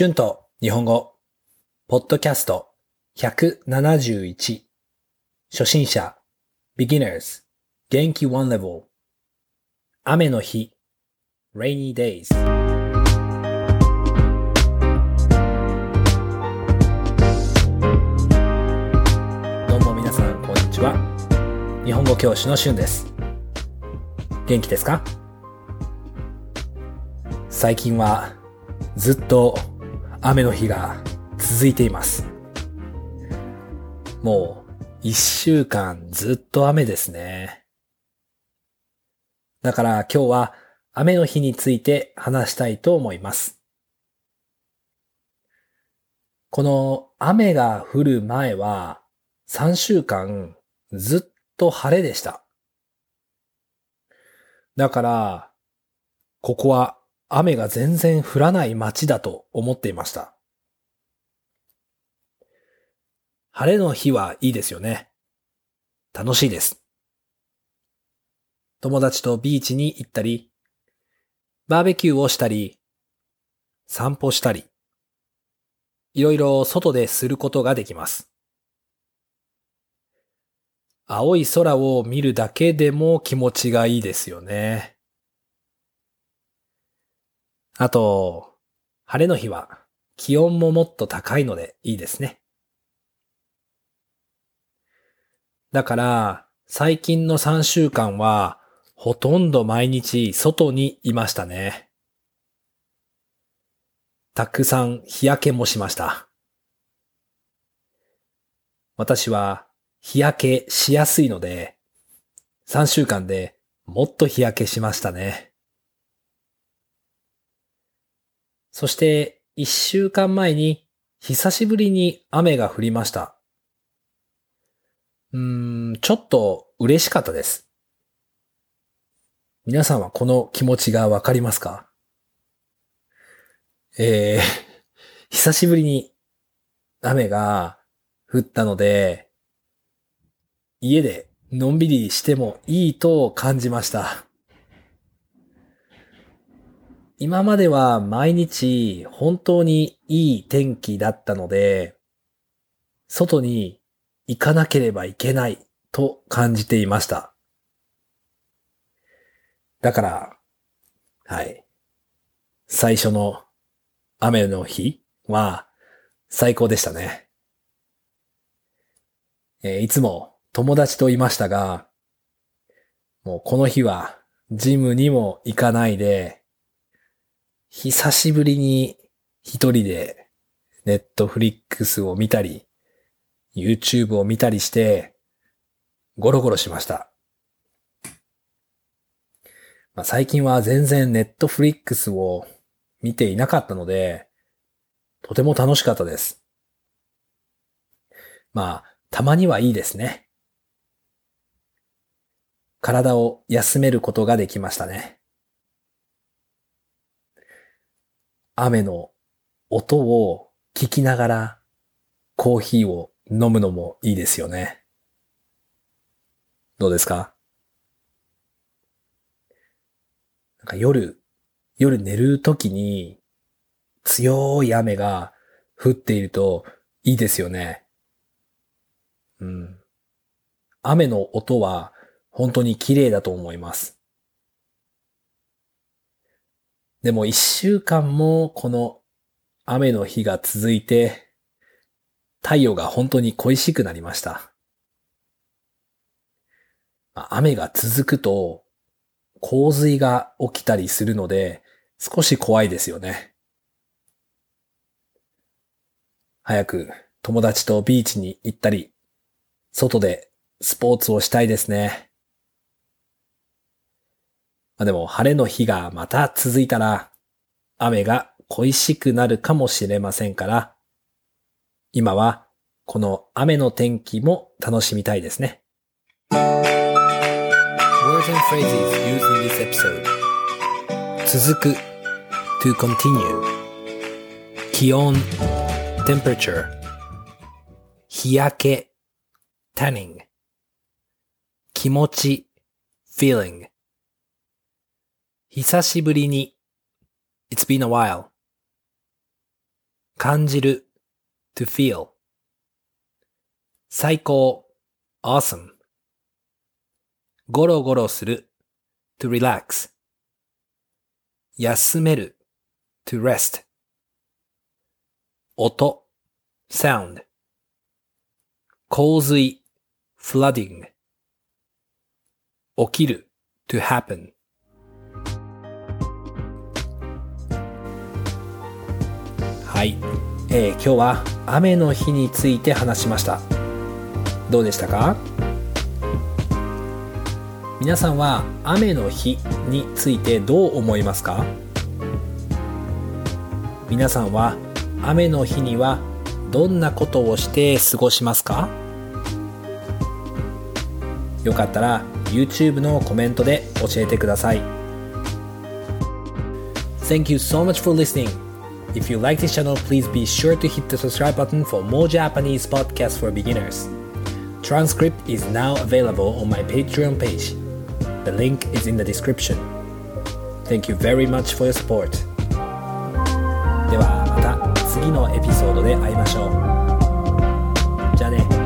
春と日本語、ポッドキャスト171初心者 beginners 元気 one level 雨の日 rainy days どうも皆さんこんにちは。日本語教師の春です。元気ですか？最近はずっと雨の日が続いています。もう一週間ずっと雨ですね。だから今日は雨の日について話したいと思います。この雨が降る前は3週間ずっと晴れでした。だから、ここは雨が全然降らない街だと思っていました。晴れの日はいいですよね。楽しいです。友達とビーチに行ったり、バーベキューをしたり、散歩したり、いろいろ外ですることができます。青い空を見るだけでも気持ちがいいですよね。あと、晴れの日は気温ももっと高いのでいいですね。だから、最近の3週間は、ほとんど毎日外にいましたね。たくさん日焼けもしました。私は日焼けしやすいので、3週間でもっと日焼けしましたね。そして一週間前に久しぶりに雨が降りました。うーん、ちょっと嬉しかったです。皆さんはこの気持ちがわかりますか？えー、久しぶりに雨が降ったので、家でのんびりしてもいいと感じました。今までは毎日本当にいい天気だったので、外に行かなければいけないと感じていました。だから、はい。最初の雨の日は最高でしたね。えー、いつも友達といましたが、もうこの日はジムにも行かないで、久しぶりに一人でネットフリックスを見たり、YouTube を見たりして、ゴロゴロしました。まあ、最近は全然ネットフリックスを見ていなかったので、とても楽しかったです。まあ、たまにはいいですね。体を休めることができましたね。雨の音を聞きながらコーヒーを飲むのもいいですよね。どうですか？なんか夜、夜寝るときに強い雨が降っているといいですよね。うん。雨の音は本当に綺麗だと思います。でも一週間もこの雨の日が続いて、太陽が本当に恋しくなりました。雨が続くと洪水が起きたりするので少し怖いですよね。早く友達とビーチに行ったり、外でスポーツをしたいですね。まあ、でも晴れの日がまた続いたら、雨が恋しくなるかもしれませんから、今はこの雨の天気も楽しみたいですね。Words and phrases used in this episode 続く to continue 気温 temperature 日焼け tanning 気持ち feeling 久しぶりに。It's been a while. 感じる to feel 最高 awesome ゴロゴロする to relax 休める to rest 音 sound 洪水 flooding 起きる to happen はい、えー、今日は雨の日について話しました。どうでしたか？皆さんは雨の日についてどう思いますか？皆さんは雨の日にはどんなことをして過ごしますか？よかったら YouTube のコメントで教えてください。Thank you so much for listening. If you like this channel, please be sure to hit the subscribe button for more Japanese podcasts for beginners. Transcript is now available on my Patreon page. The link is in the description. Thank you very much for your support. ではまた次のエピソードで会いましょう。じゃあね。